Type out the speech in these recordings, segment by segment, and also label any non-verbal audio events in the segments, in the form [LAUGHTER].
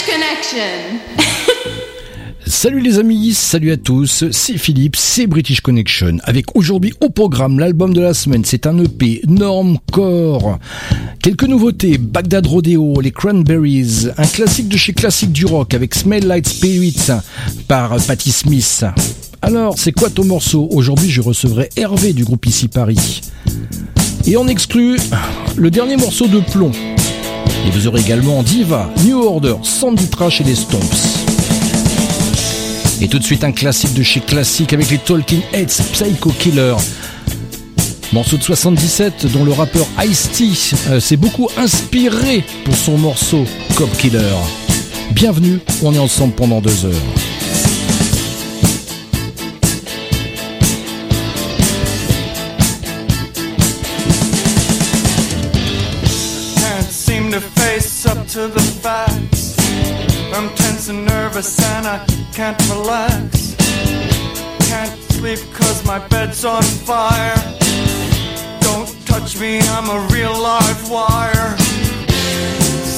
Connection. Salut les amis, salut à tous, c'est Philippe, c'est British Connection, avec aujourd'hui au programme l'album de la semaine, c'est un EP Normcore. Quelques nouveautés, Bagdad Rodeo, les Cranberries, un classique de chez classique du rock avec Smell Like Spirit par Patti Smith. Alors, c'est quoi ton morceau Aujourd'hui, je recevrai Hervé du groupe Ici Paris. Et on exclut le dernier morceau de plomb. Et vous aurez également Diva, New Order, Sandy Trash et les Stomps. Et tout de suite un classique de chez classique avec les Talking Heads, Psycho Killer. Morceau de 77 dont le rappeur Ice-T euh, s'est beaucoup inspiré pour son morceau Cop Killer. Bienvenue, on est ensemble pendant deux heures. To the facts. I'm tense and nervous and I can't relax. Can't sleep cause my bed's on fire. Don't touch me, I'm a real live wire.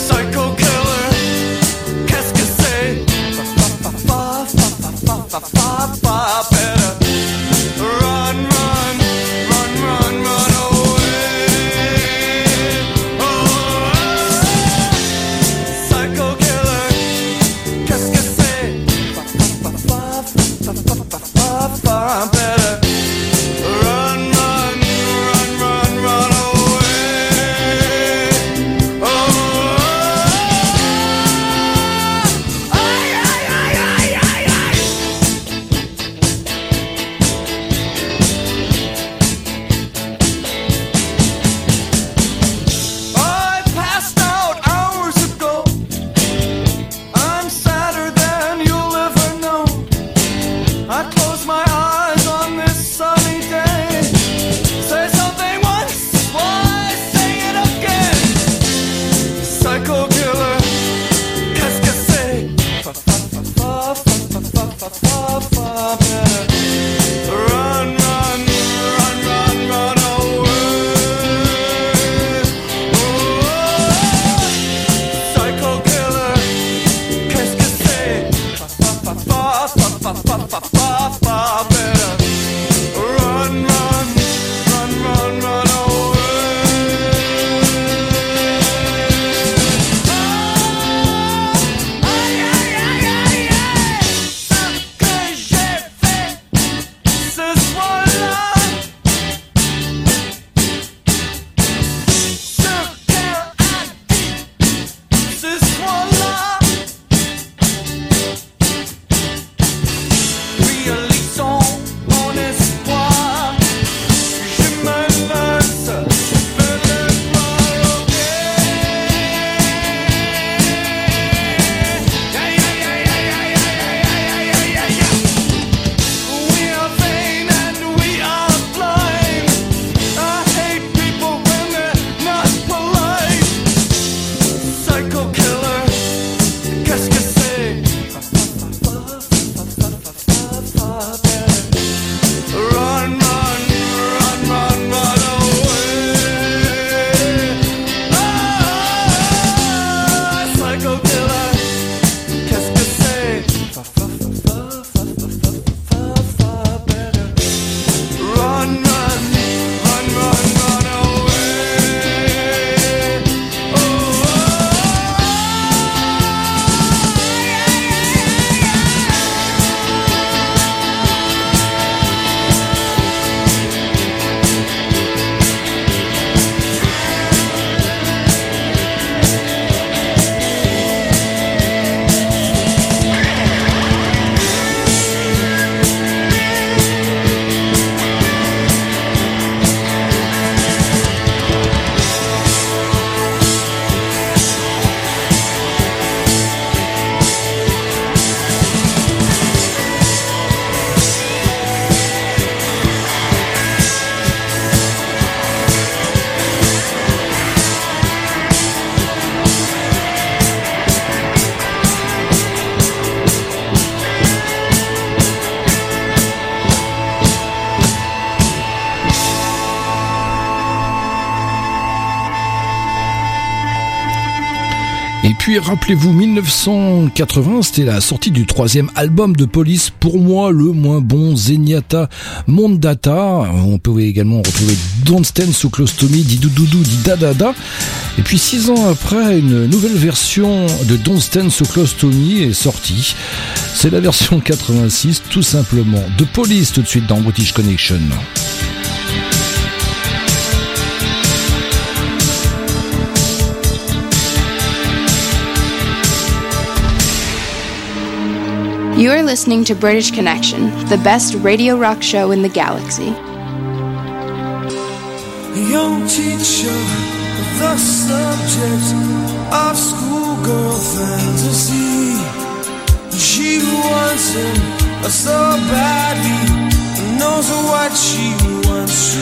Psycho killer, qu'est-ce que c'est? Better rappelez-vous 1980, c'était la sortie du troisième album de Police, pour moi le moins bon, Zenyatta Mondata. On peut également retrouver Don't Stand So Close To Me, dit Doudoudou, dit Dadada. Et puis six ans après, une nouvelle version de Don't Stand So Close To Me est sortie. C'est la version 86, tout simplement. De Police tout de suite dans British Connection. You are listening to British Connection, the best radio rock show in the galaxy. Young teacher, the subject of schoolgirl fantasy. She wants him so badly, knows what she wants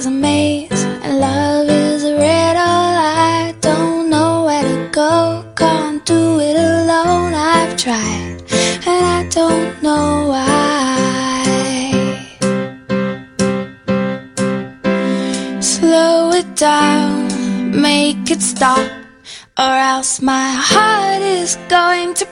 is a maze and love is a riddle. I don't know where to go, can't do it alone. I've tried and I don't know why. Slow it down, make it stop, or else my heart is going to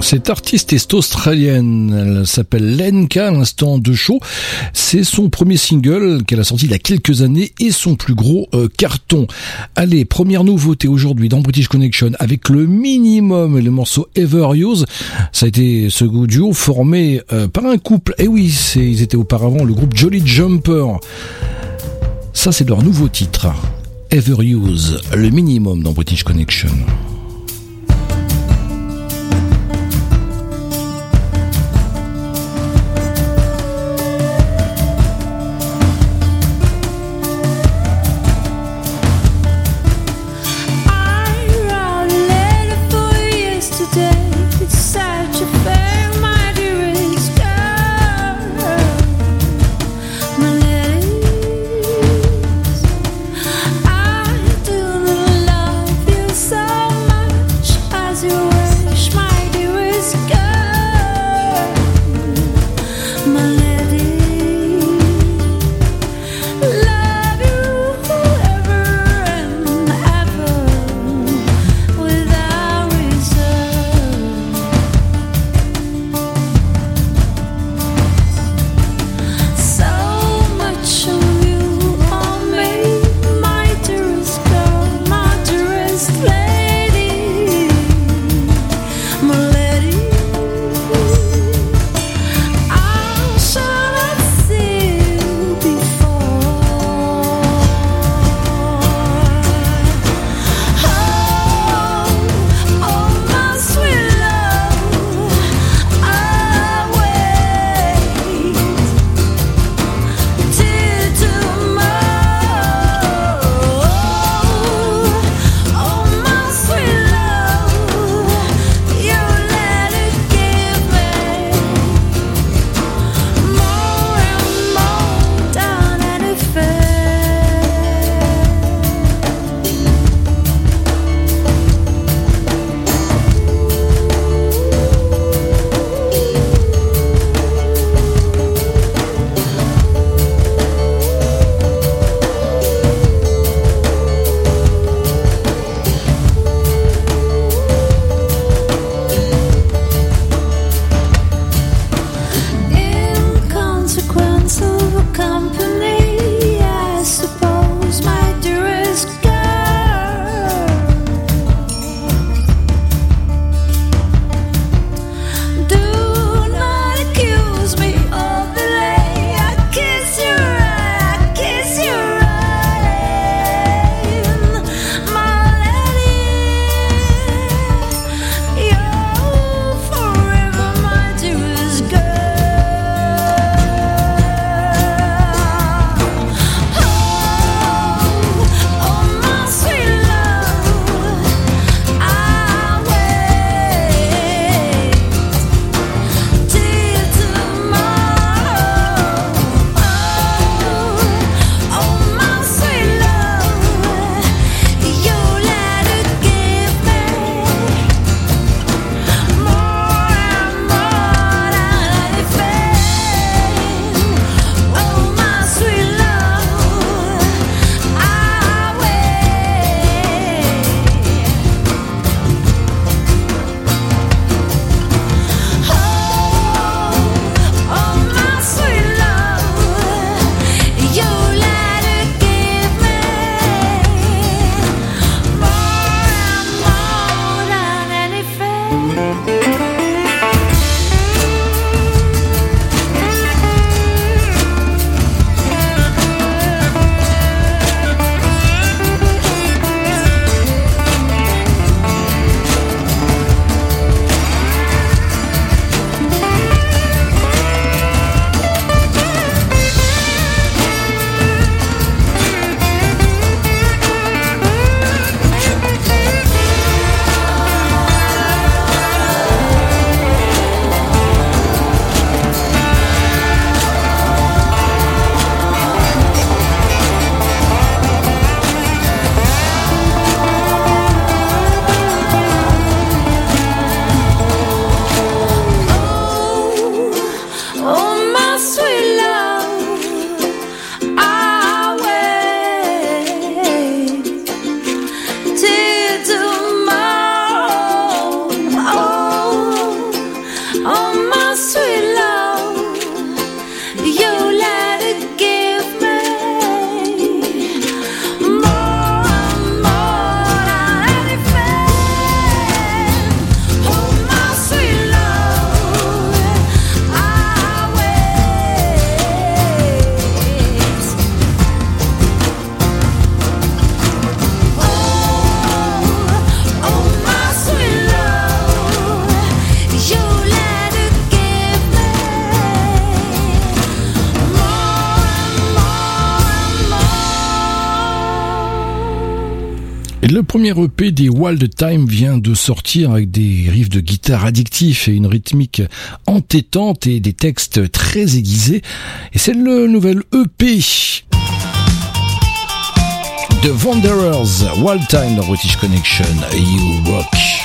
Cette artiste est australienne. Elle s'appelle Lenka, l'instant de show. C'est son premier single qu'elle a sorti il y a quelques années et son plus gros euh, carton. Allez, première nouveauté aujourd'hui dans British Connection avec le minimum et le morceau Ever Use. Ça a été ce duo formé euh, par un couple. Et oui, ils étaient auparavant le groupe Jolly Jumper. Ça, c'est leur nouveau titre. Ever Use, le minimum dans British Connection. Premier EP des Wild Time vient de sortir avec des riffs de guitare addictifs et une rythmique entêtante et des textes très aiguisés. Et c'est le nouvel EP de Wanderers, Wild Time dans British Connection, You Rock.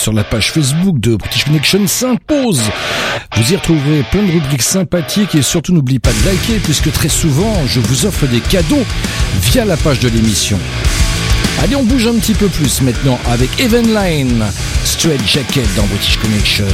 Sur la page Facebook de British Connection s'impose. Vous y retrouverez plein de rubriques sympathiques et surtout n'oubliez pas de liker puisque très souvent je vous offre des cadeaux via la page de l'émission. Allez, on bouge un petit peu plus maintenant avec Evenline, Straight Jacket dans British Connection.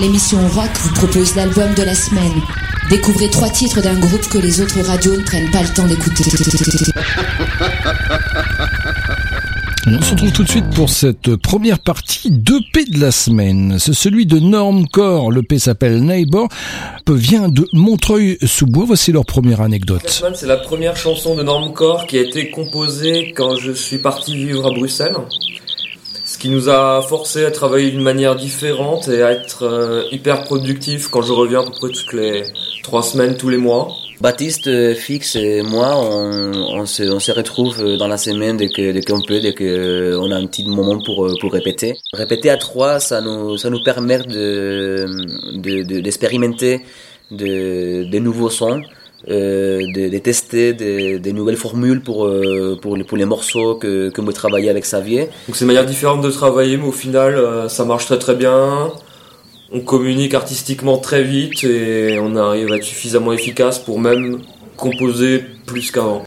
L'émission rock vous propose l'album de la semaine. Découvrez trois titres d'un groupe que les autres radios ne prennent pas le temps d'écouter. [LAUGHS] On se retrouve tout de suite pour cette première partie d'EP de la semaine. C'est celui de Normcore. L'EP s'appelle Neighbor, vient de Montreuil-sous-Bois. Voici leur première anecdote. C'est la première chanson de Normcore qui a été composée quand je suis parti vivre à Bruxelles. Qui nous a forcé à travailler d'une manière différente et à être euh, hyper productif quand je reviens à peu près toutes les trois semaines, tous les mois. Baptiste, euh, Fix et moi, on, se, retrouve euh, dans la semaine dès que dès qu'on peut, dès qu'on a un petit moment pour pour répéter. Répéter à trois, ça nous ça nous permet de de- de- d'expérimenter de, de nouveaux sons, de, de tester des des nouvelles formules pour euh, pour les pour les morceaux que que vous travaillez avec Xavier. Donc c'est une manière différente de travailler, mais au final, euh, ça marche très très bien. On communique artistiquement très vite et on arrive à être suffisamment efficace pour même composer plus qu'avant.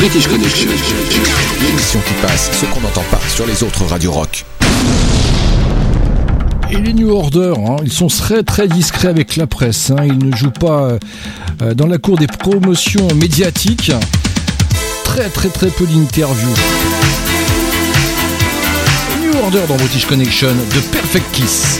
British Connection, l'émission qui passe ce qu'on n'entend pas sur les autres radios rock. Et les New Order, hein, ils sont très très discrets avec la presse. hein. Ils ne jouent pas euh, dans la cour des promotions médiatiques. Très très très peu d'interviews. New Order dans British Connection de Perfect Kiss.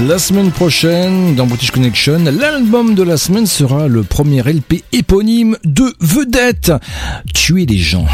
La semaine prochaine, dans British Connection, l'album de la semaine sera le premier LP éponyme de Vedette. Tuer les gens.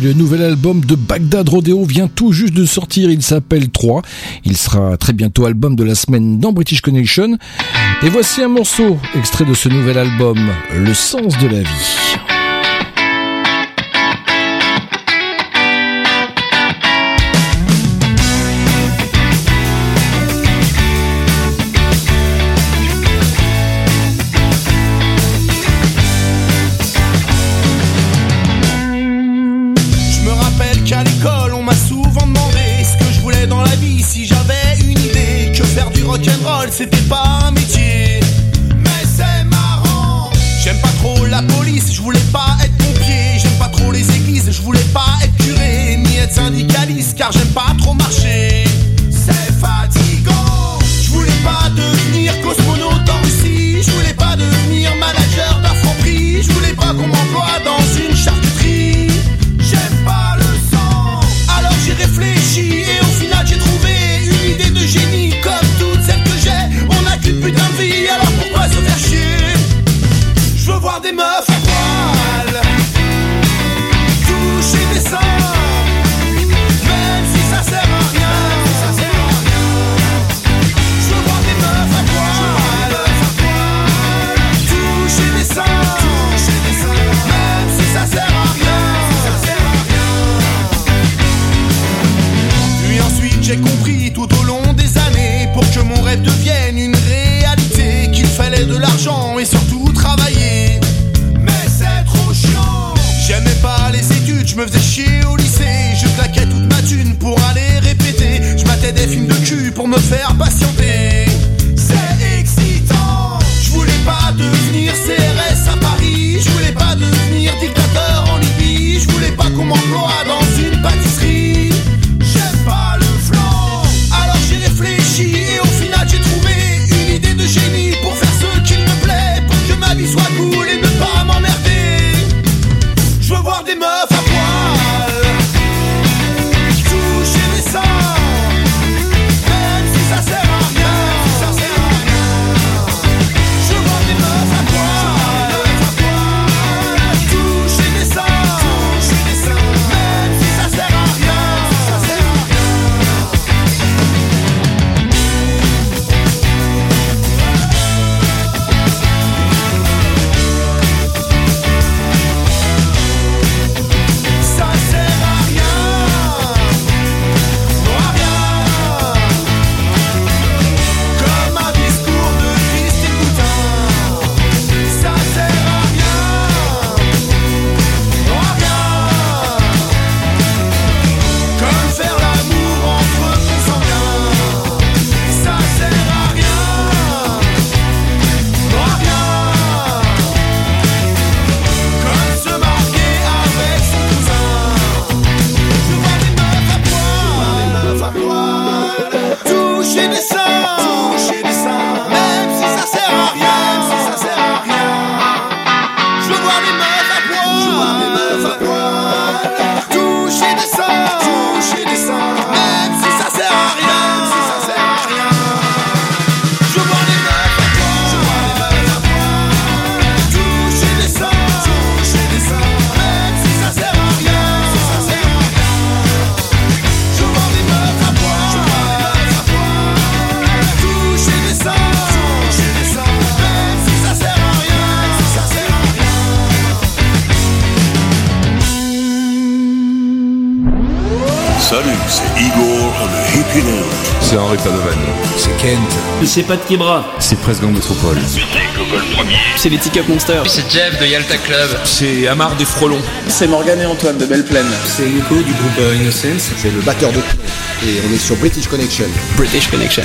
le nouvel album de Bagdad Rodeo vient tout juste de sortir, il s'appelle 3. Il sera très bientôt album de la semaine dans British Connection. Et voici un morceau extrait de ce nouvel album, Le sens de la vie. c'était pas un métier, mais c'est marrant. J'aime pas trop la police, je voulais pas être pompier. J'aime pas trop les églises, je voulais pas être curé, ni être syndicaliste, car j'aime pas trop marcher. que mon rêve devienne une réalité, qu'il fallait de l'argent et surtout travailler. Mais c'est trop chiant. J'aimais pas les études, je me faisais chier au lycée, je claquais toute ma thune pour aller répéter, je matais des films de cul pour me faire C'est Pat Kebra. C'est Presque Gang Métropole. C'est Google Premier. C'est les Teacup Monsters. C'est Jeff de Yalta Club. C'est Amar des Frelons. C'est Morgane et Antoine de Belle Plaine. C'est Nico du groupe euh, Innocence. C'est le batteur de. Et on est sur British Connection. British Connection.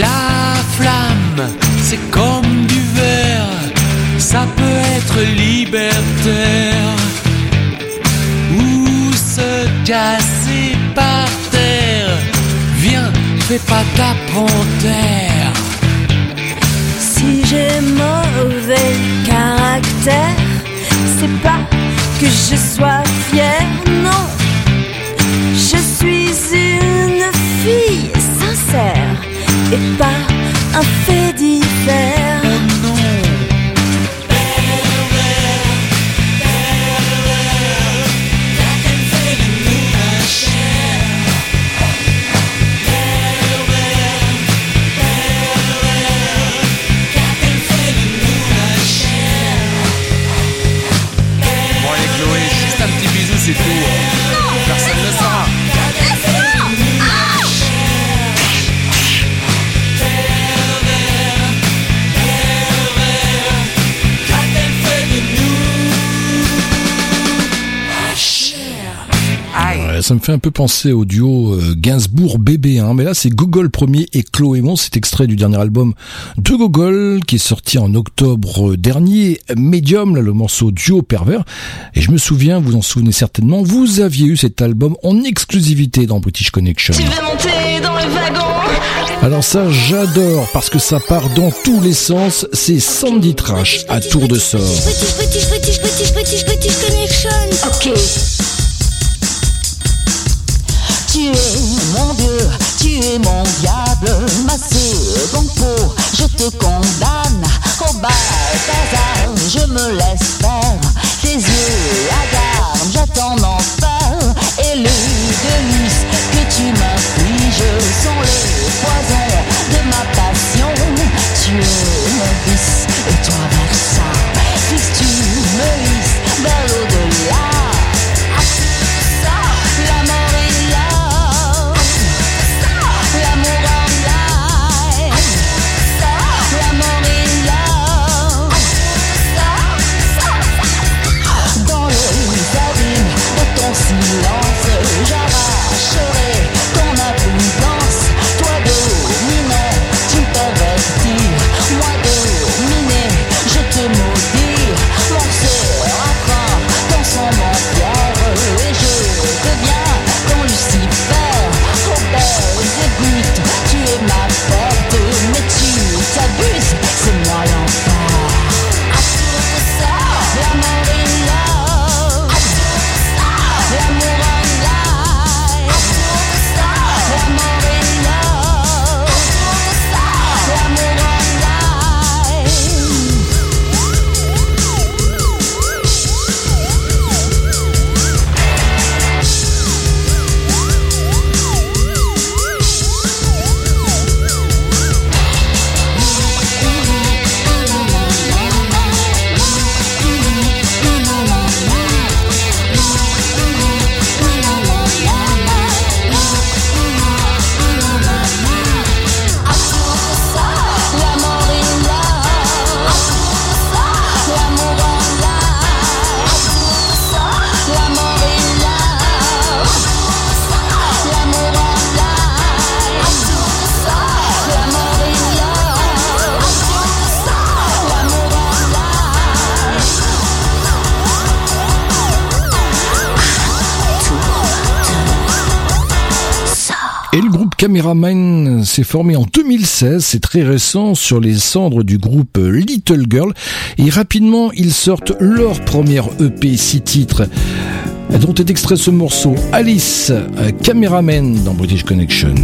La flamme, c'est comme du verre, ça peut être libertaire ou se casser par terre. Viens, fais pas ta panthère. Si j'ai mauvais caractère, c'est pas que je sois fière, et pas un fait divers. Ça me fait un peu penser au duo euh, Gainsbourg bébé, hein. mais là c'est Gogol premier et Chloé Mon, c'est extrait du dernier album de Gogol qui est sorti en octobre dernier, Medium, là, le morceau duo pervers, et je me souviens, vous en souvenez certainement, vous aviez eu cet album en exclusivité dans British Connection. Tu veux monter dans le wagon? Alors ça j'adore parce que ça part dans tous les sens, c'est Sandy Trash à tour de sort. British, British, British, British, British, British Connection. Tu es mon Dieu, tu es mon diable, ma seconde peau, je te condamne au Balthazar, je me laisse faire, tes yeux hagards, j'attends enfin, et le délice que tu m'infliges sont le poison de ma passion, tu es Cameraman s'est formé en 2016, c'est très récent, sur les cendres du groupe Little Girl. Et rapidement, ils sortent leur première EP, 6 titres, dont est extrait ce morceau, Alice, Cameraman dans British Connection.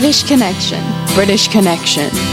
British Connection. British Connection.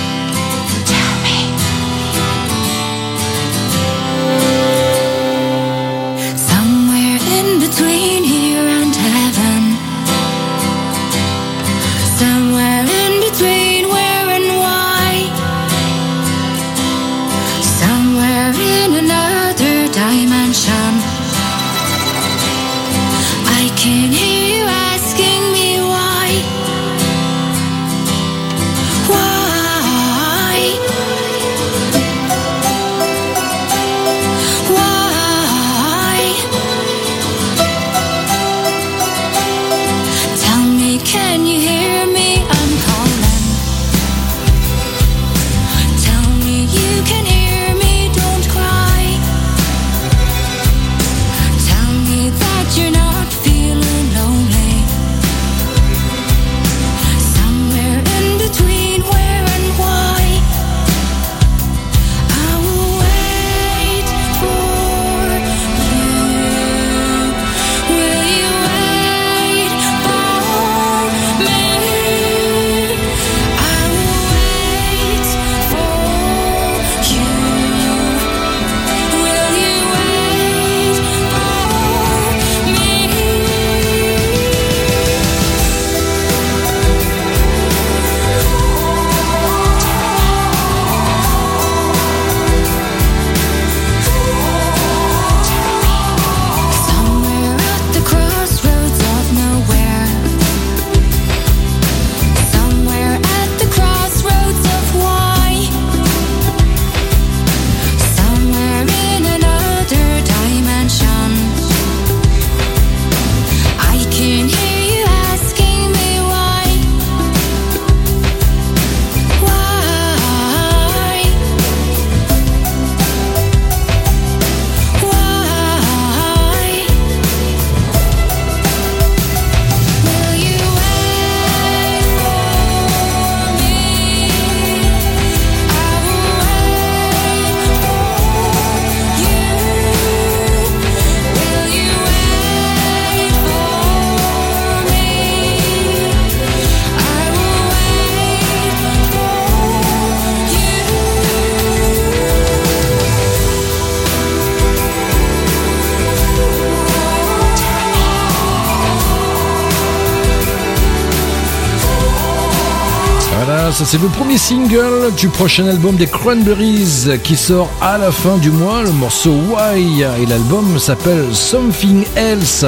C'est le premier single du prochain album des Cranberries qui sort à la fin du mois, le morceau Why et l'album s'appelle Something Else.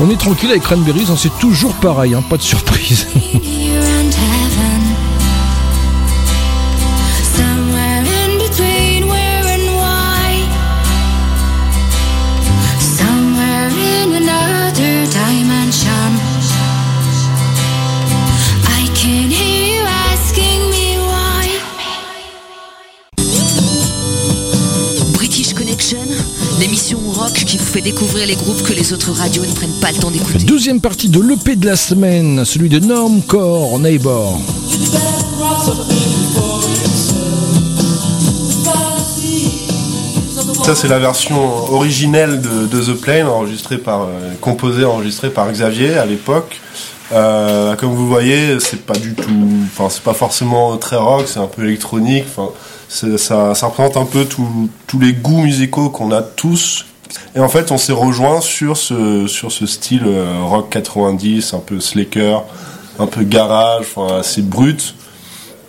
On est tranquille avec Cranberries, on c'est toujours pareil, hein, pas de surprise. [LAUGHS] découvrir les groupes que les autres radios ne prennent pas le temps d'écouter. Deuxième partie de l'EP de la semaine, celui de Normcore Neighbor. Ça c'est la version originelle de, de The Plane, enregistrée par, euh, composée, enregistrée par Xavier à l'époque. Euh, comme vous voyez, c'est pas du tout, enfin c'est pas forcément très rock, c'est un peu électronique. Enfin, ça, ça représente un peu tous les goûts musicaux qu'on a tous. Et en fait, on s'est rejoint sur ce sur ce style euh, rock 90, un peu slacker, un peu garage, enfin assez brut.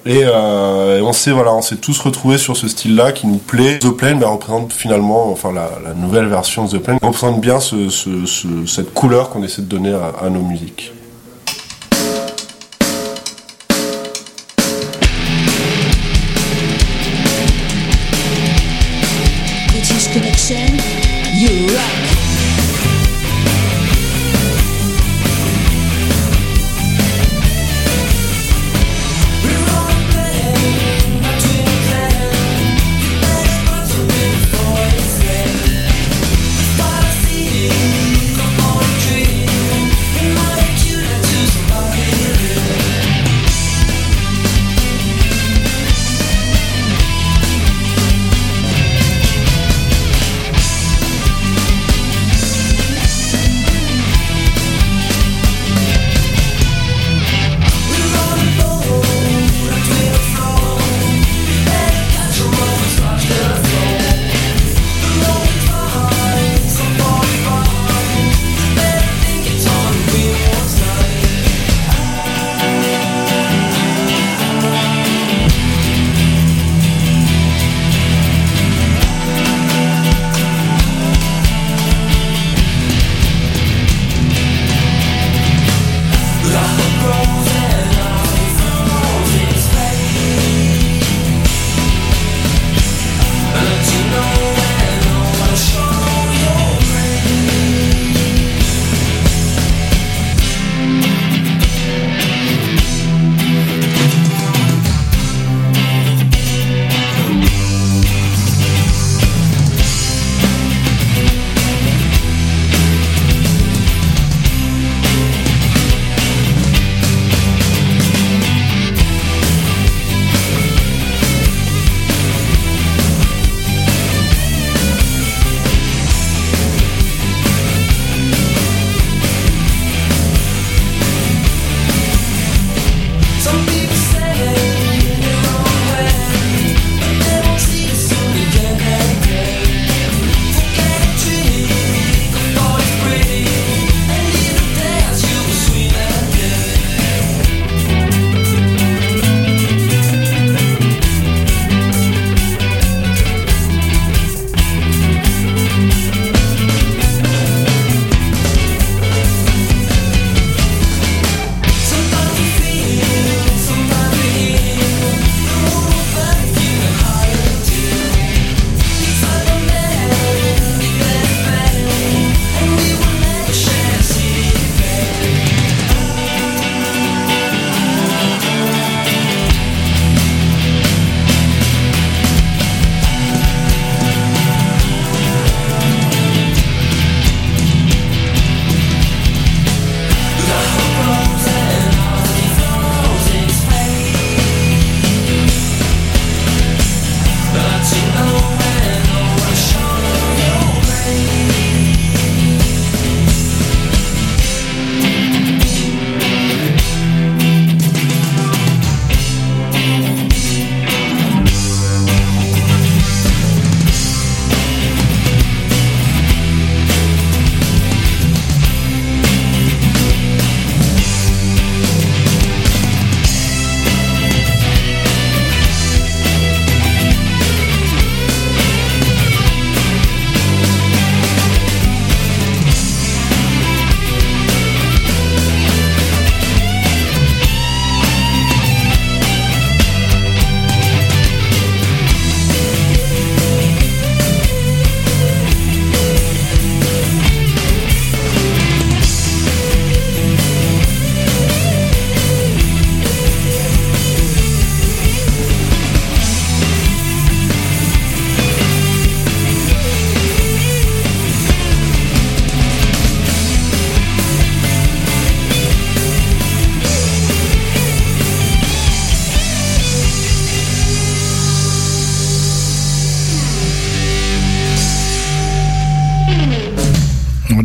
Et, euh, et on s'est voilà, on s'est tous retrouvés sur ce style-là qui nous plaît. The Plane bah, représente finalement, enfin la, nouvelle version de The Plane représente bien ce, ce- ce- cette couleur qu'on essaie de donner à nos musiques.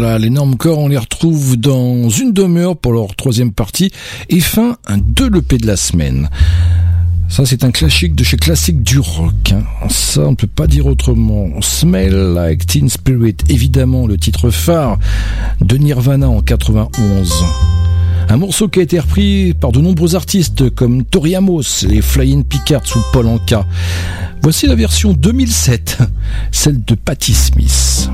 Voilà, l'énorme corps, on les retrouve dans une demi-heure pour leur troisième partie et fin un deux le de la semaine. Ça, c'est un classique de chez Classique du Rock. Hein. Ça, on ne peut pas dire autrement. Smell Like Teen Spirit, évidemment, le titre phare de Nirvana en 91. Un morceau qui a été repris par de nombreux artistes comme Tori Amos, les Flying Picards ou Paul Anka. Voici la version 2007, [LAUGHS] celle de Patti Smith.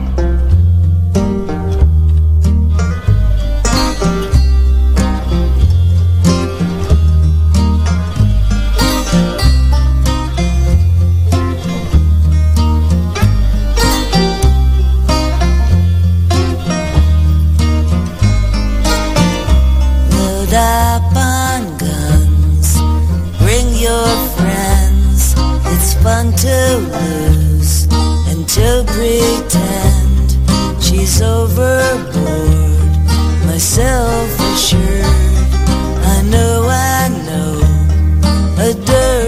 fun to lose and to pretend she's overboard. Myself assured, I know, I know, a dirt.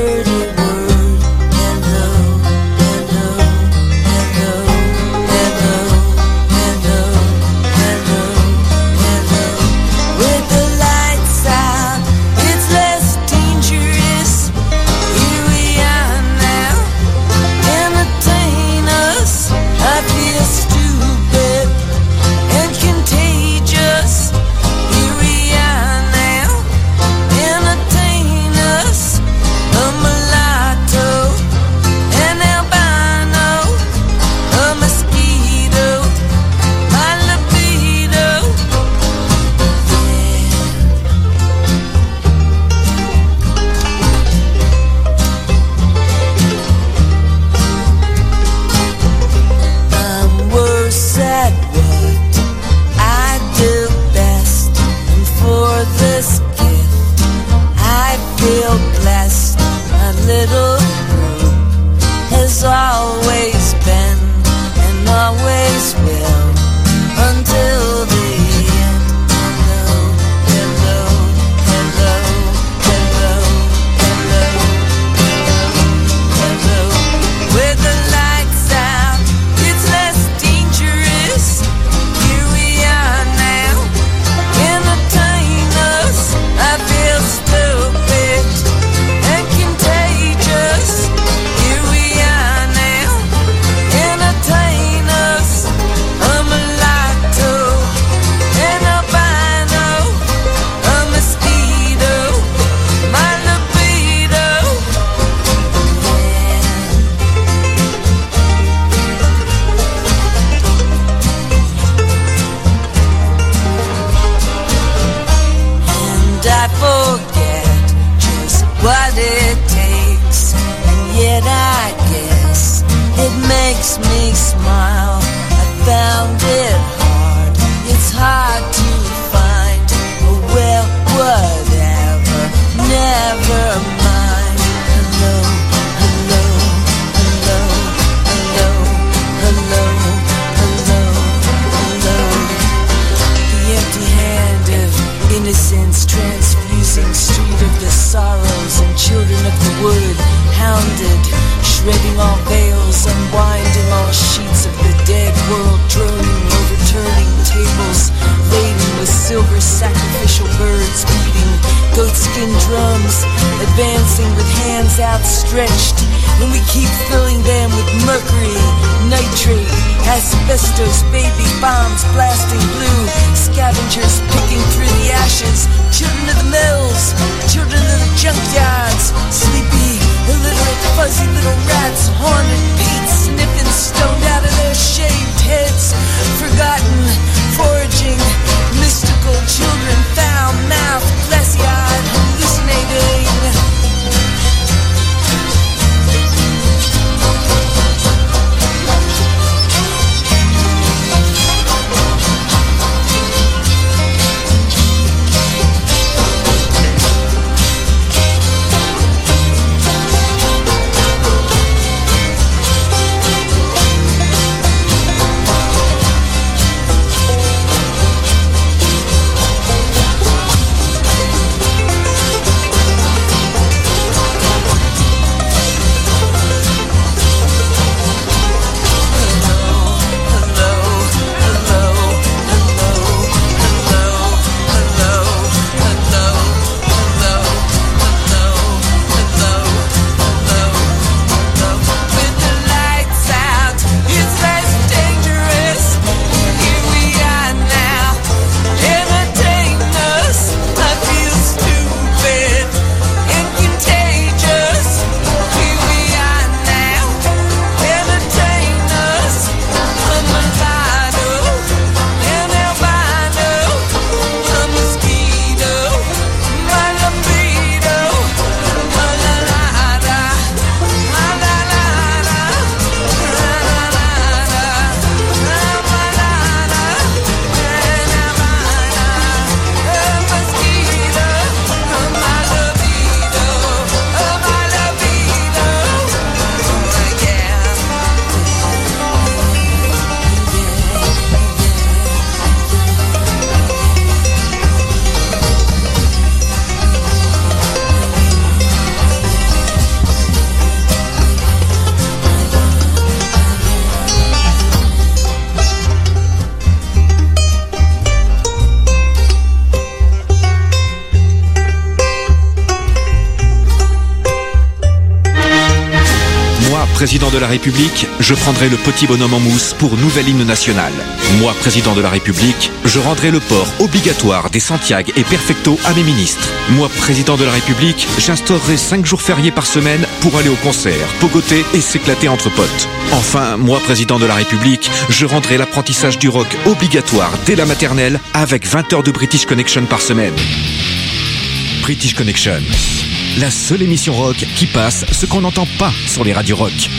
Président de la République, je prendrai le petit bonhomme en mousse pour nouvel hymne national. Moi, président de la République, je rendrai le port obligatoire des Santiago et Perfecto à mes ministres. Moi, président de la République, j'instaurerai 5 jours fériés par semaine pour aller au concert, pogoter et s'éclater entre potes. Enfin, moi, président de la République, je rendrai l'apprentissage du rock obligatoire dès la maternelle avec 20 heures de British Connection par semaine. British Connection. La seule émission rock qui passe ce qu'on n'entend pas sur les radios rock.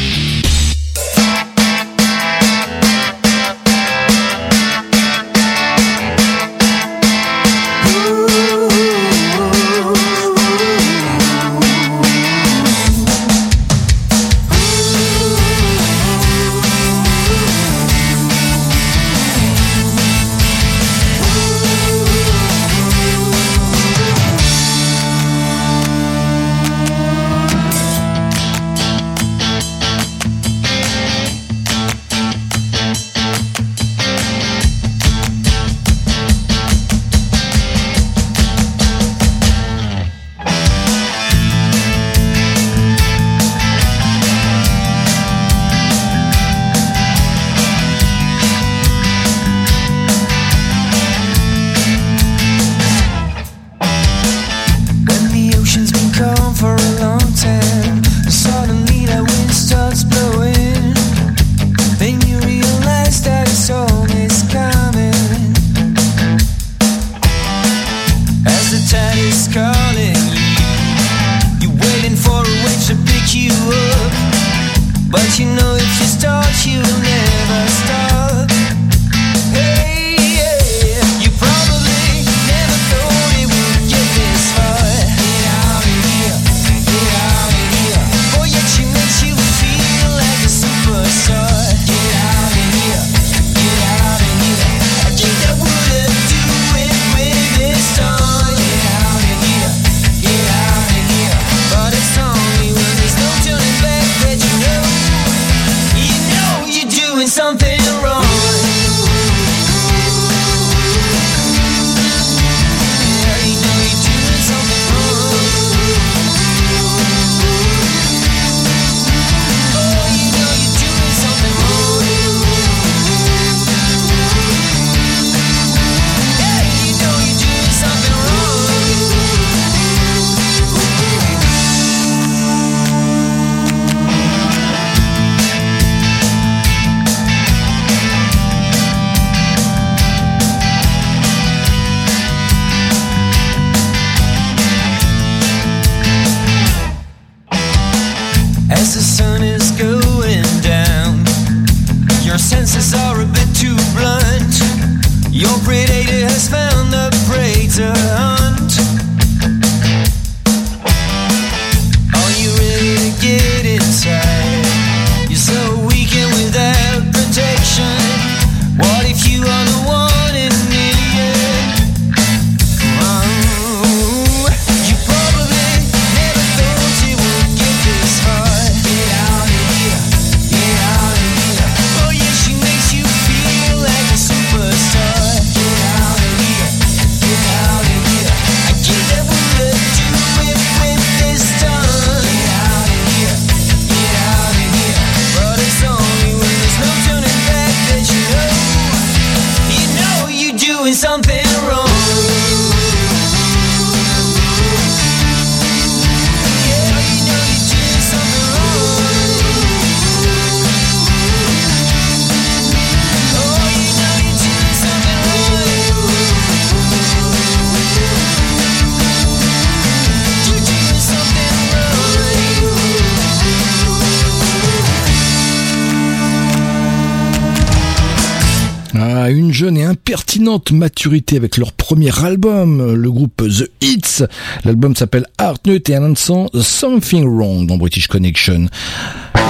Maturité avec leur premier album, le groupe The Hits. L'album s'appelle Art Nut et annonçant Something Wrong dans British Connection.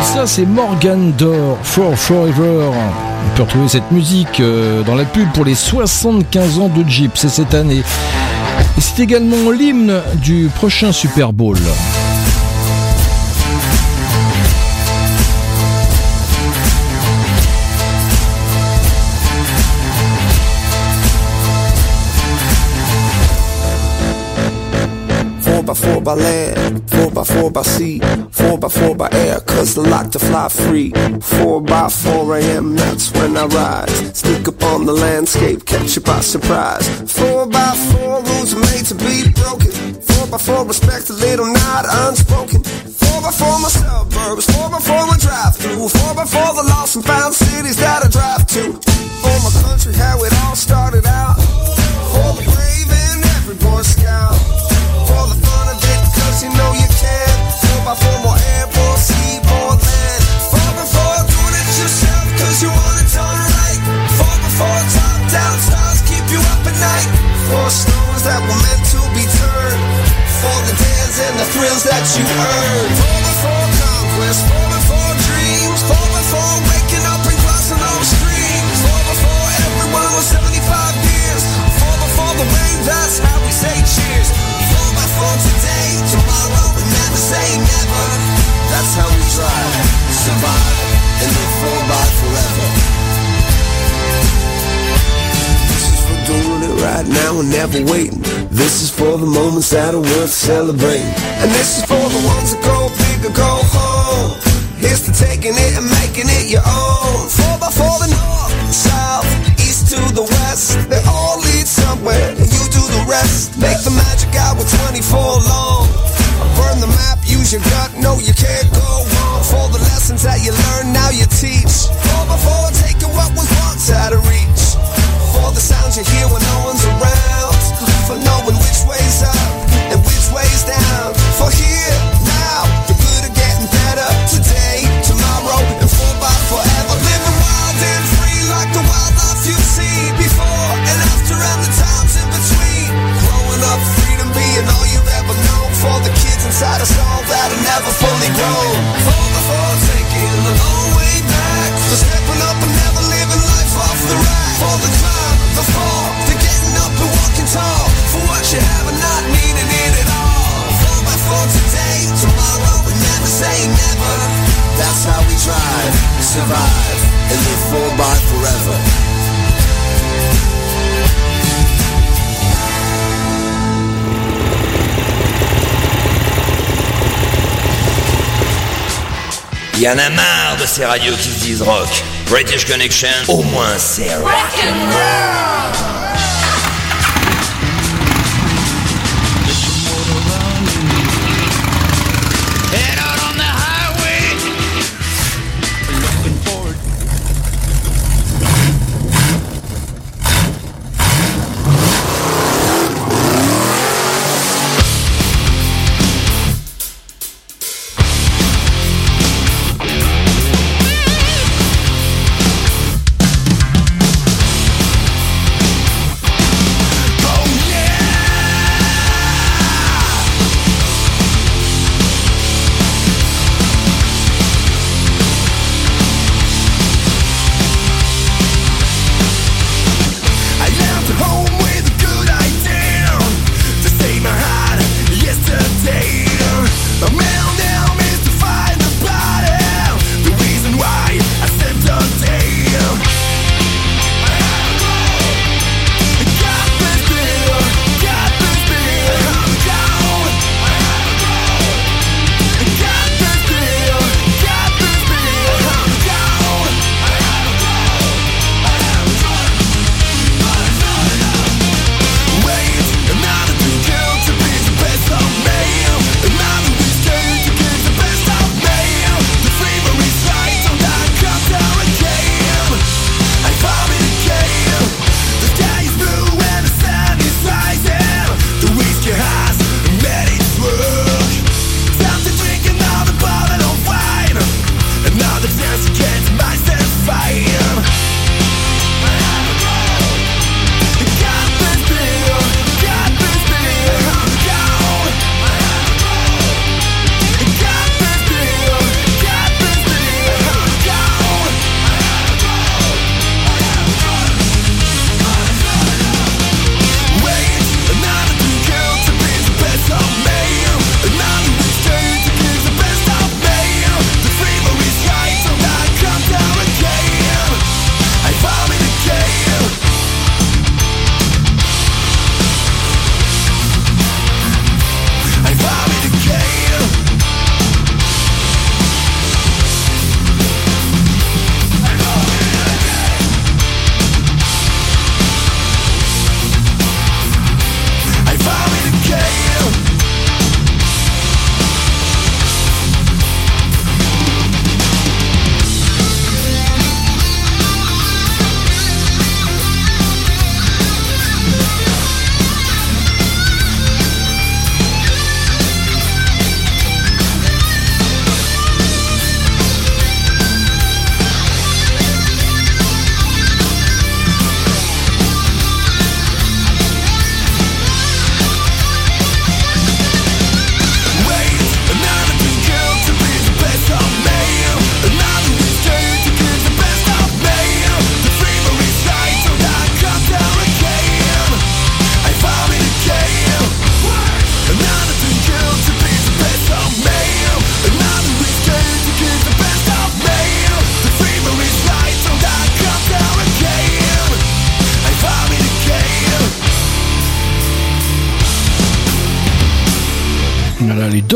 Ça, c'est Morgan Dor For Forever. On peut retrouver cette musique euh, dans la pub pour les 75 ans de Jeep, c'est cette année. Et c'est également l'hymne du prochain Super Bowl. Four by land, four by four by sea, four by four by air, cause the lock to fly free. Four by four AM, that's when I rise. Sneak up on the landscape, catch you by surprise. Four by four rules are made to be broken. Four by four respect a little not unspoken. Four by four my suburbs, four by four my drive through. Four by four the lost and found cities that I drive to. For my country, how it all started out. For the you earned. Voting for conquest. Right now and never waiting. This is for the moments that are worth celebrating. And this is for the ones that go big or go home. Here's to taking it and making it your own. Four by four, the north, south, east to the west. They all lead somewhere, and you do the rest. Make the magic out hour 24 long. Burn the map, use your gut, no you can't go wrong. For the lessons that you learn, now you teach. Four by four, taking what was once out of reach. For the sounds you hear when no one's around. For knowing which way's up Y en a marre de ces radios qui se disent rock. British Connection, au moins c'est rock. Head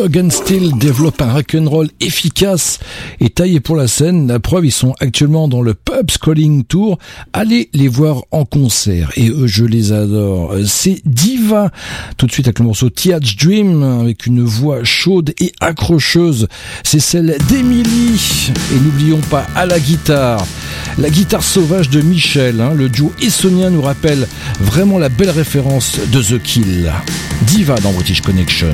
Dog and Steel développent un rock'n'roll efficace et taillé pour la scène. La preuve, ils sont actuellement dans le Pub Calling Tour. Allez les voir en concert. Et eux, je les adore. Euh, C'est Diva. Tout de suite avec le morceau Tia's Dream, avec une voix chaude et accrocheuse. C'est celle d'Emily. Et n'oublions pas à la guitare. La guitare sauvage de Michel. hein. Le duo essonien nous rappelle vraiment la belle référence de The Kill. Diva dans British Connection.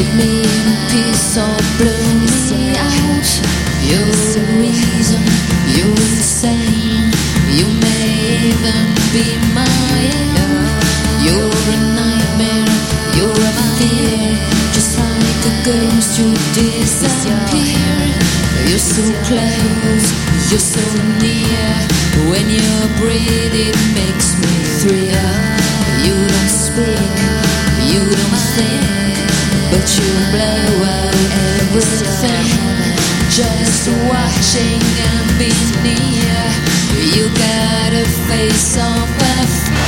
Leave me in peace or blow me out You're the reason, you're insane You may even be my You're a nightmare, you're a fear Just like a ghost you disappear You're so close, you're so near. When you breathe it watching and be near You got a face of a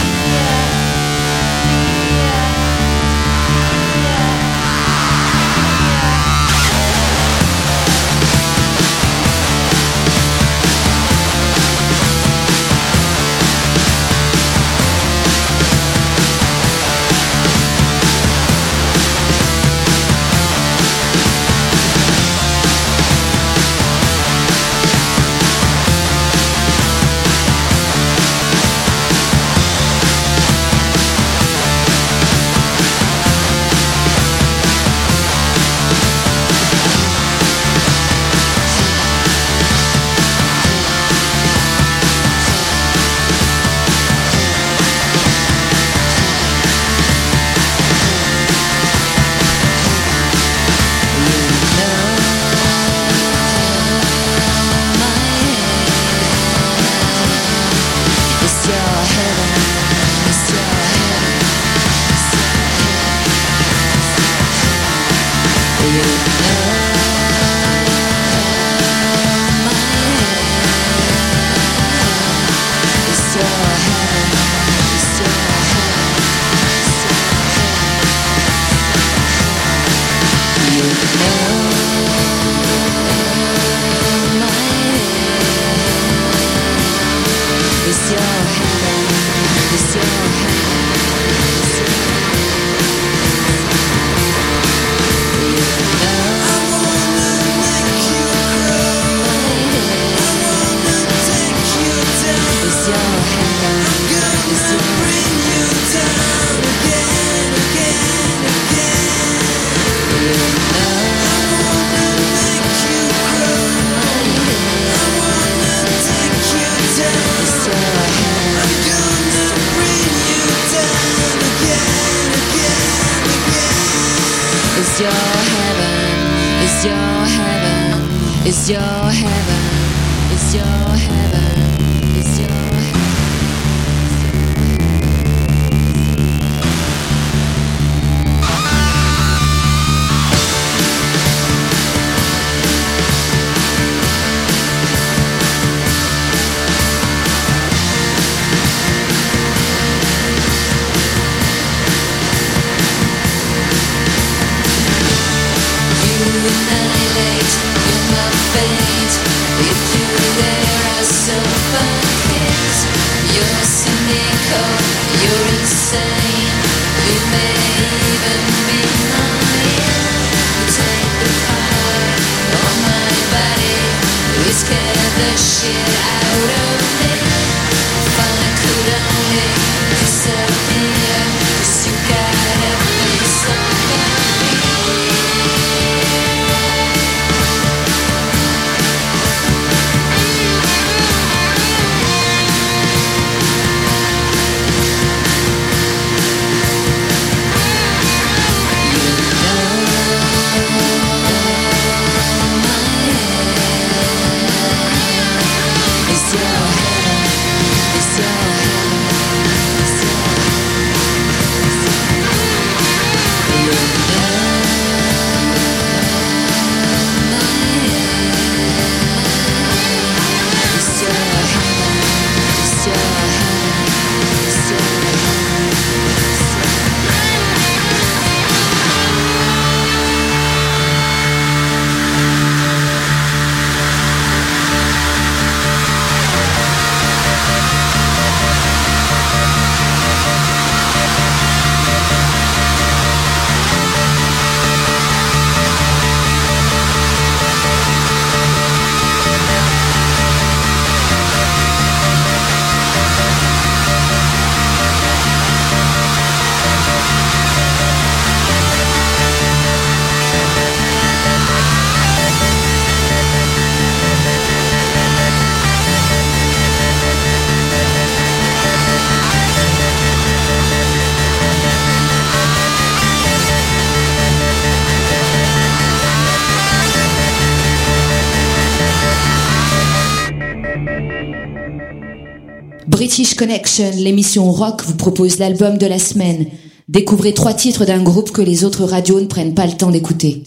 British Connection, l'émission rock, vous propose l'album de la semaine. Découvrez trois titres d'un groupe que les autres radios ne prennent pas le temps d'écouter.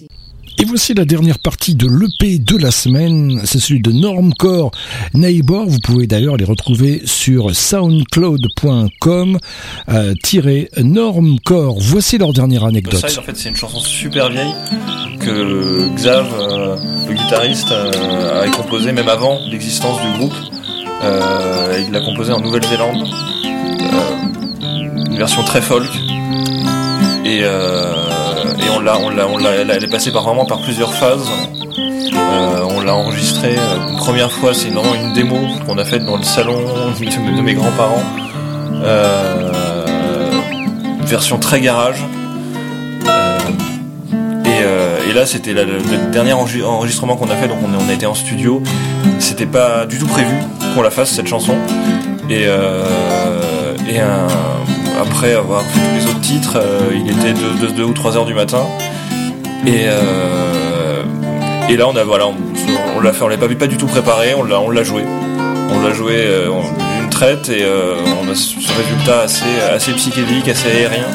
Et voici la dernière partie de l'EP de la semaine, c'est celui de Normcore Neighbor. Vous pouvez d'ailleurs les retrouver sur soundcloud.com euh, Normcore. Voici leur dernière Side, anecdote. en fait, c'est une chanson super vieille que Xav, euh, le guitariste, euh, avait composée même avant l'existence du groupe. Euh, il l'a composée en Nouvelle-Zélande. Euh, une version très folk. Et, euh, et on l'a, on l'a, on l'a, elle est passée par vraiment par plusieurs phases. On l'a enregistrée une première fois, c'est vraiment une démo qu'on a faite dans le salon de, mes grands-parents. Euh, version très garage. Et, là, c'était le, dernier enregi- enregistrement qu'on a fait, donc on, on a été en studio. C'était pas du tout prévu qu'on la fasse cette chanson. Et, euh, et après avoir fait tous les autres titres, euh, il était 2 ou 3 heures du matin. Et, euh, et là, on a voilà, on, l'a fait, on l'a pas, pas du tout préparé, on l'a, on l'a joué. On l'a joué une traite et on a ce résultat assez, assez psychédélique, assez aérien.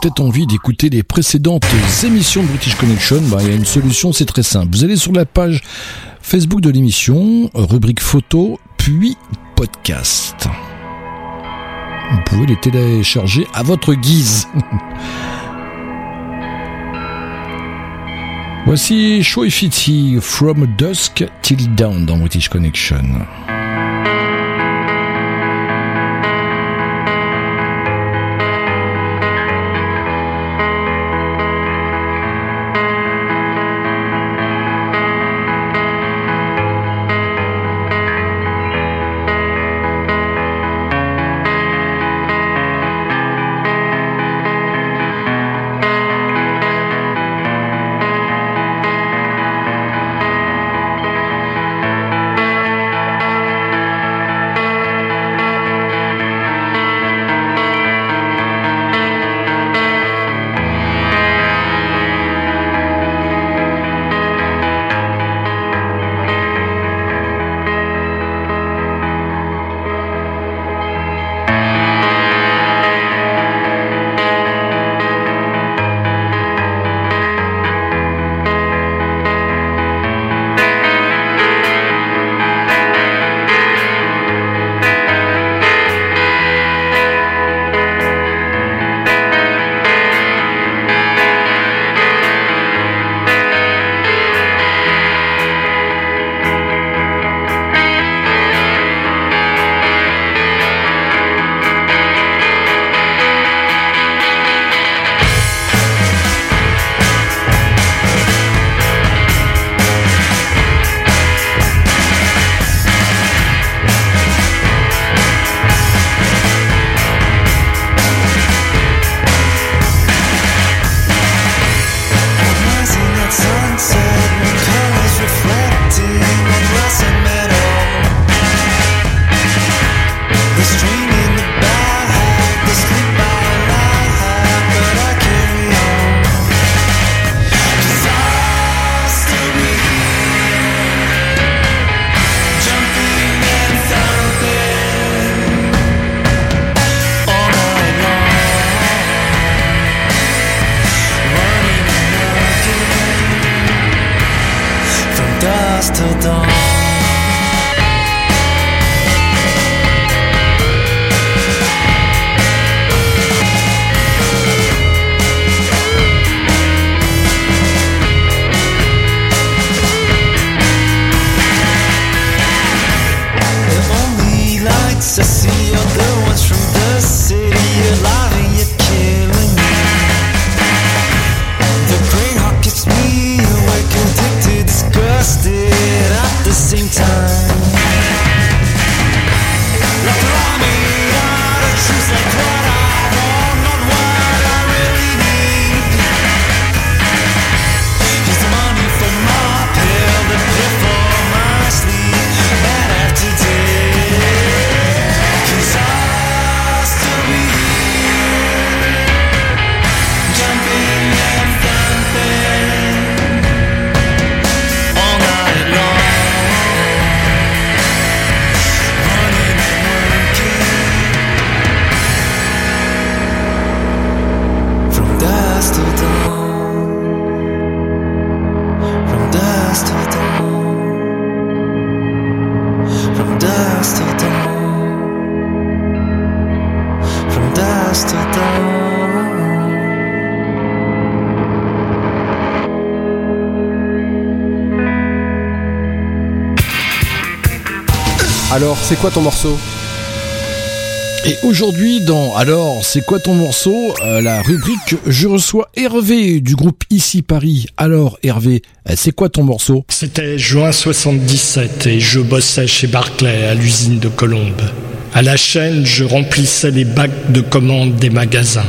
Peut-être envie d'écouter les précédentes émissions de British Connection. Bah, il y a une solution, c'est très simple. Vous allez sur la page Facebook de l'émission, rubrique photo, puis podcast. Vous pouvez les télécharger à votre guise. [LAUGHS] Voici Show Fitty, From Dusk Till Dawn dans British Connection. Quoi ton morceau Et aujourd'hui, dans Alors, c'est quoi ton morceau Euh, La rubrique Je reçois Hervé du groupe Ici Paris. Alors, Hervé, euh, c'est quoi ton morceau C'était juin 77 et je bossais chez Barclay à l'usine de Colombes. À la chaîne, je remplissais les bacs de commandes des magasins.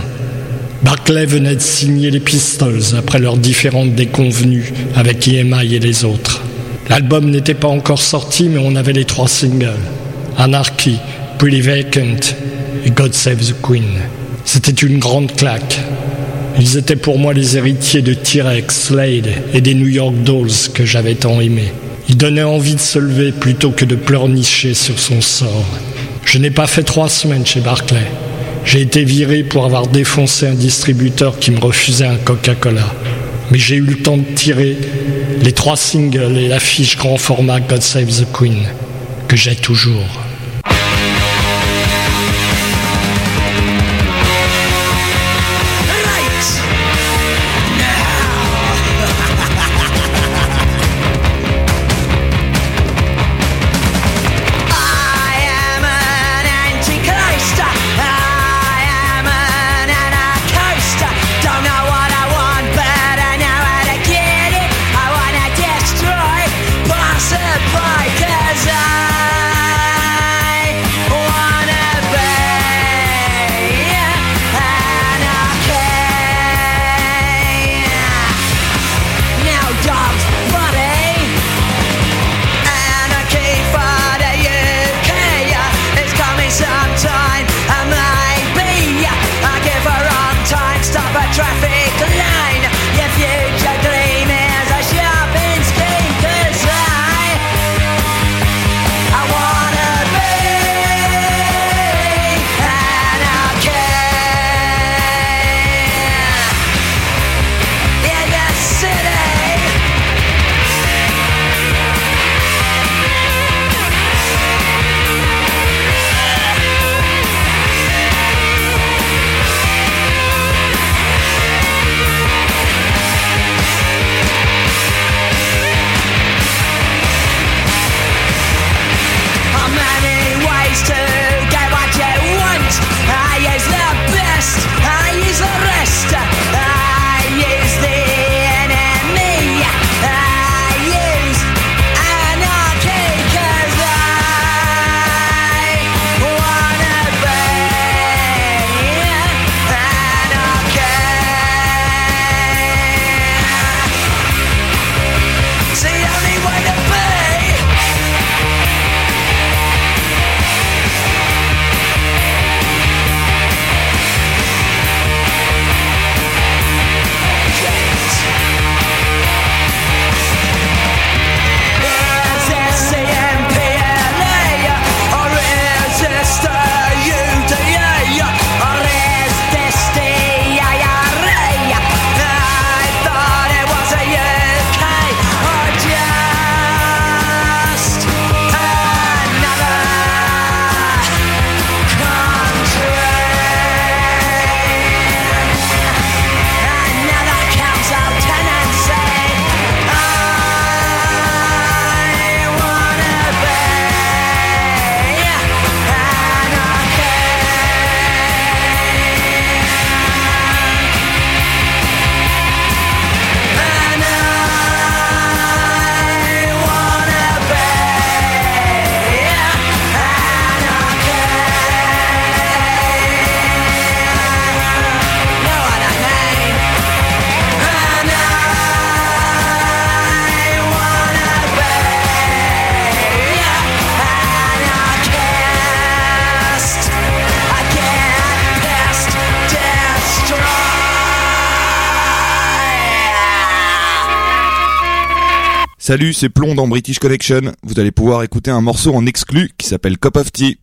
Barclay venait de signer les Pistols après leurs différentes déconvenues avec EMI et les autres. L'album n'était pas encore sorti, mais on avait les trois singles Anarchy, Pretty Vacant et God Save the Queen. C'était une grande claque. Ils étaient pour moi les héritiers de T-Rex, Slade et des New York Dolls que j'avais tant aimés. Ils donnaient envie de se lever plutôt que de pleurnicher sur son sort. Je n'ai pas fait trois semaines chez Barclay. J'ai été viré pour avoir défoncé un distributeur qui me refusait un Coca-Cola. Mais j'ai eu le temps de tirer les trois singles et l'affiche grand format God Save the Queen, que j'ai toujours. Salut, c'est Plomb dans British Collection. Vous allez pouvoir écouter un morceau en exclu qui s'appelle Cop of Tea.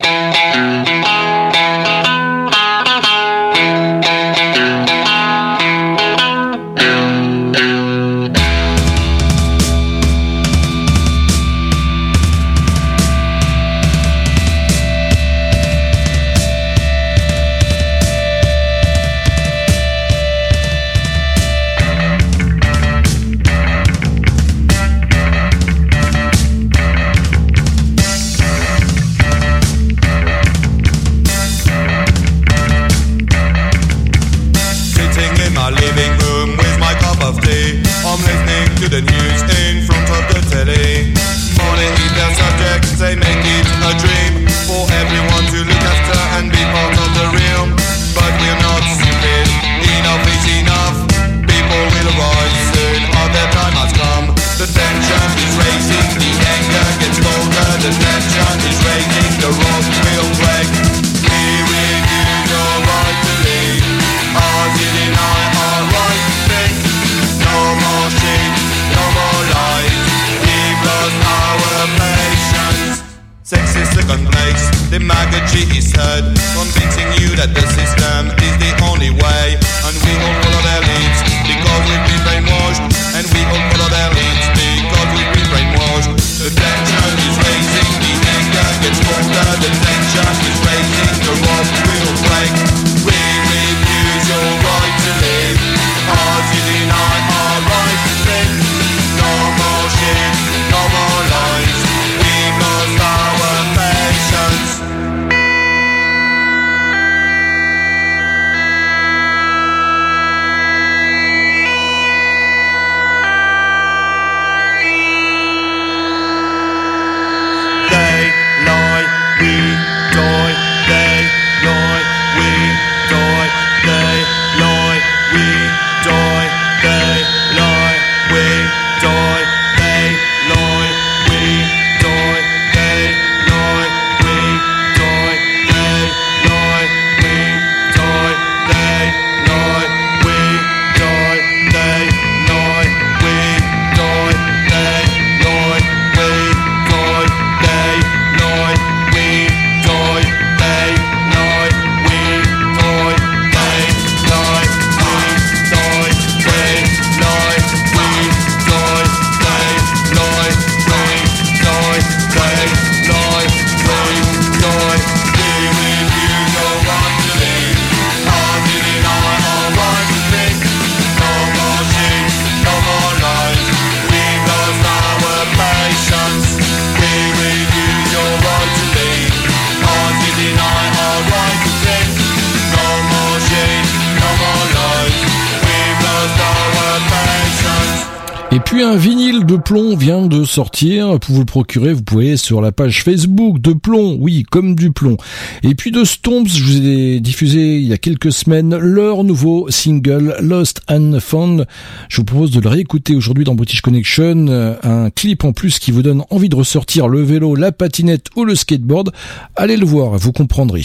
sortir. Pour vous le procurer, vous pouvez sur la page Facebook de Plomb, oui, comme du plomb. Et puis de Stomps, je vous ai diffusé il y a quelques semaines leur nouveau single Lost and Found. Je vous propose de le réécouter aujourd'hui dans British Connection, euh, un clip en plus qui vous donne envie de ressortir le vélo, la patinette ou le skateboard. Allez le voir, vous comprendrez.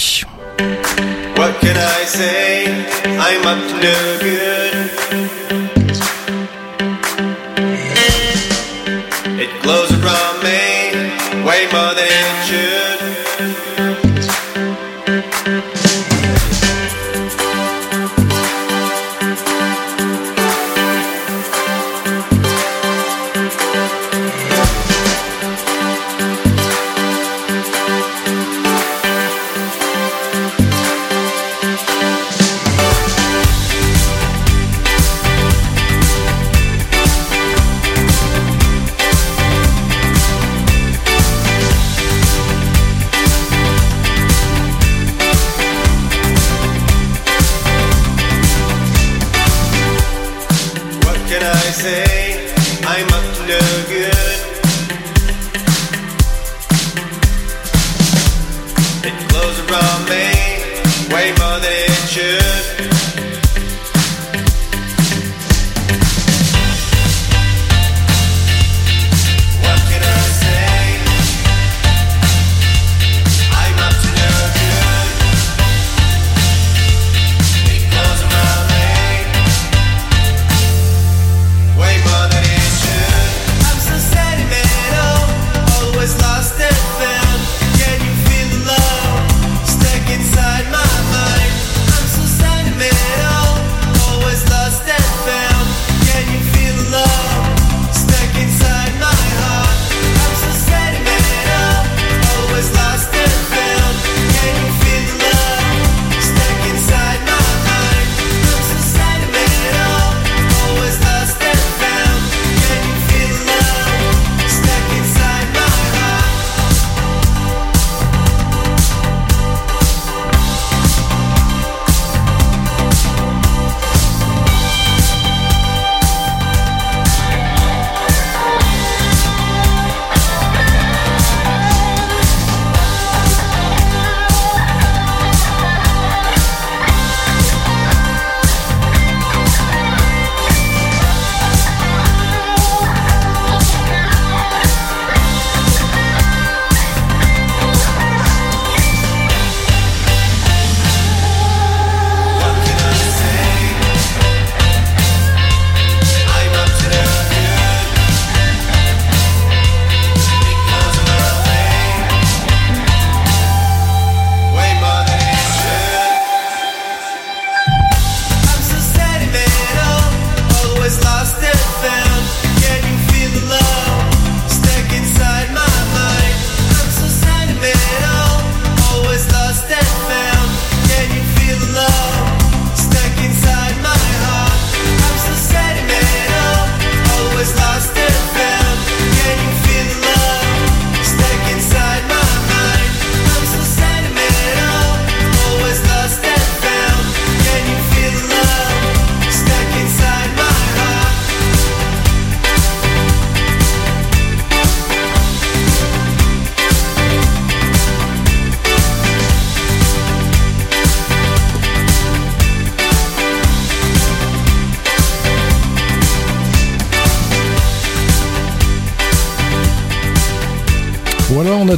What can I say? To good. It glows around me way more than it should.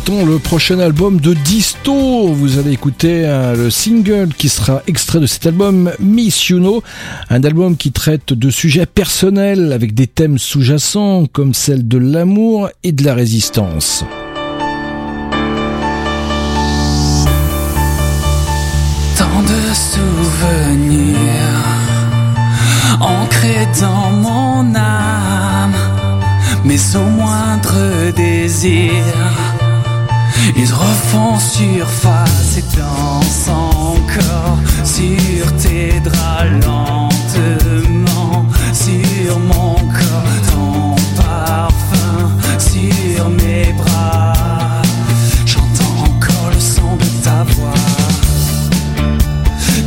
Le prochain album de Disto. Vous allez écouter euh, le single qui sera extrait de cet album, Miss You un album qui traite de sujets personnels avec des thèmes sous-jacents comme celle de l'amour et de la résistance. Ils refont surface et dansent encore sur tes draps lentement, sur mon corps, ton parfum, sur mes bras. J'entends encore le son de ta voix,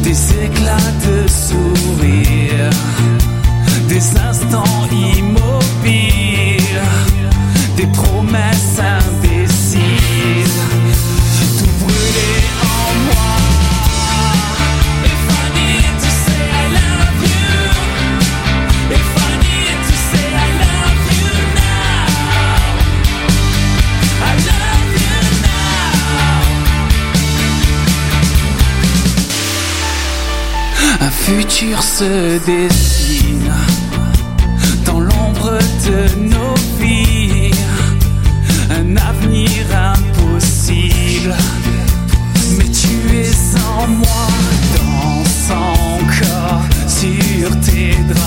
des éclats de sourire, des instants immobiles. futur se dessine dans l'ombre de nos vies. Un avenir impossible, mais tu es en moi. dans Danse encore sur tes draps.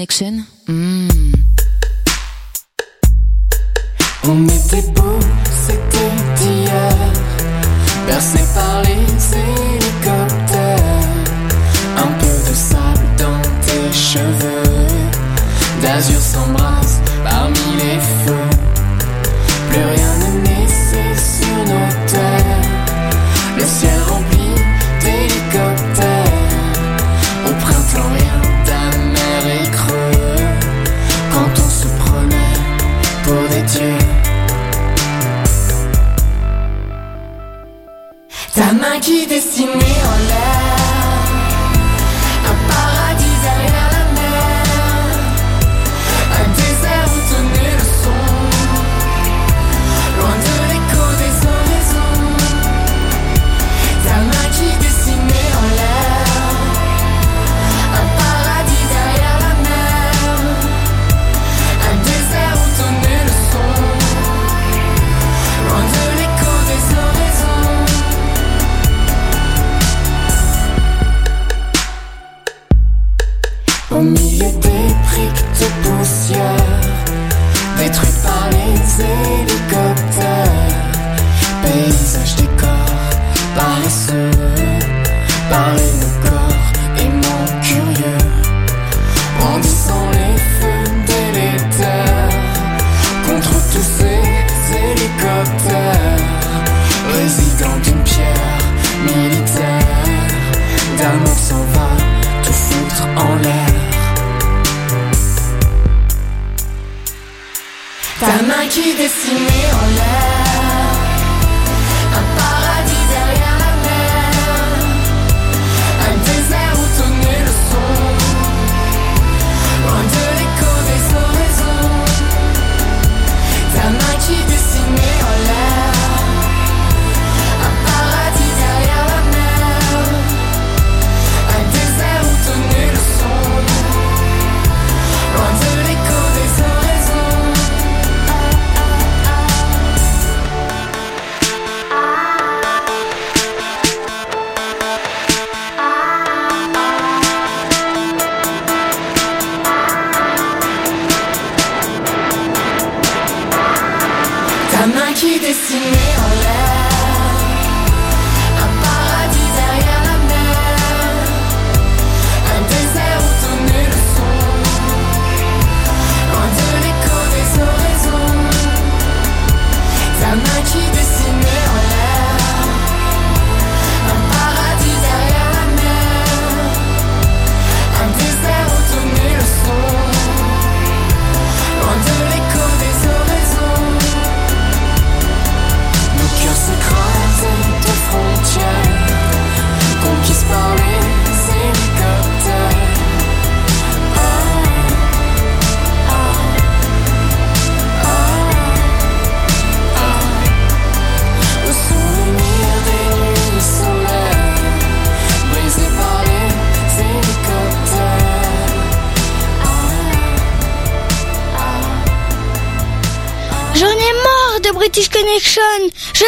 Connection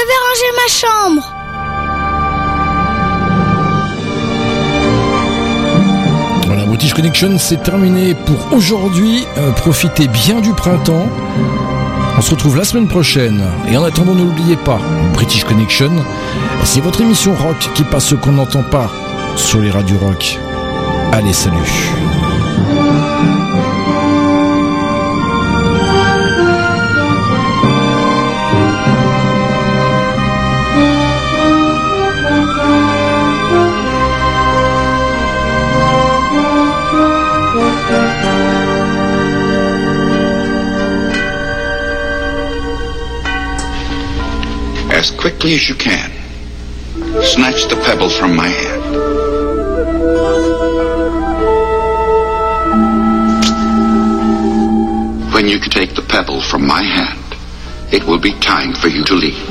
vais ranger ma chambre. Voilà, British Connection, c'est terminé pour aujourd'hui. Euh, profitez bien du printemps. On se retrouve la semaine prochaine. Et en attendant, n'oubliez pas, British Connection, c'est votre émission rock qui passe ce qu'on n'entend pas sur les radios rock. Allez, salut. As quickly as you can, snatch the pebble from my hand. When you can take the pebble from my hand, it will be time for you to leave.